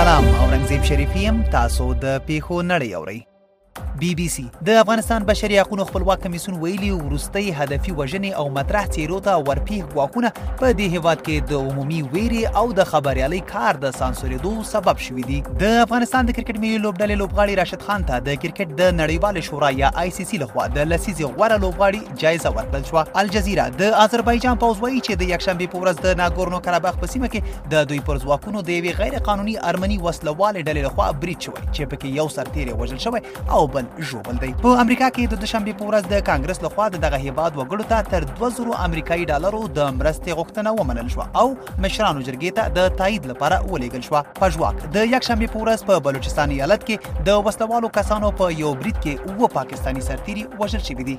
سلام اورنګزیب شریفی يم تاسو د پیښو نړۍ اورئ بي بي سي د افغانستان بشري حقوقو خپلواک کمیسون ویلي ورستۍ هدفي وژنې او مطرح چیرو ته ورپیه غواخونه په دې هیواد کې د عمومي ویري او د خبريالي کار د سانسوریدو سبب شوي دي د افغانستان د کرکټ ملي لوبډلې لوبغاړي راشد خان ته د کرکټ د نړیوالې شورا یا آی سی سی لخوا د لسیزې غوره لوبغاړي جایزه ورکړل شوه الجزیره د آذربایجان پوځ وایي چې د یکشنبې په ورځ د ناګورنو قرهباغ په سیمه کې د دوی پر ځواکونو د یوې غیر قانوني ارمني وسلوالې ډلې لخوا برید شوی چې پکې یو سرتیری وژل شوی او بل ژوبل دی په امریکا کې د دوشنبې په ورځ د کانګرس لخوا د دغه هیواد وګړو ته تر 2000 امریکایي ډالرو د مرستې غوښتنه ومنل شوه او مشرانو جرګې ته د تایید لپاره ولېږل شو پژواک د یکشنبه په ورځ په بلوچستان ایالت کې د وسلوالو کسانو په یو برید کې و پاکستانی سرتیری وژل شوی دی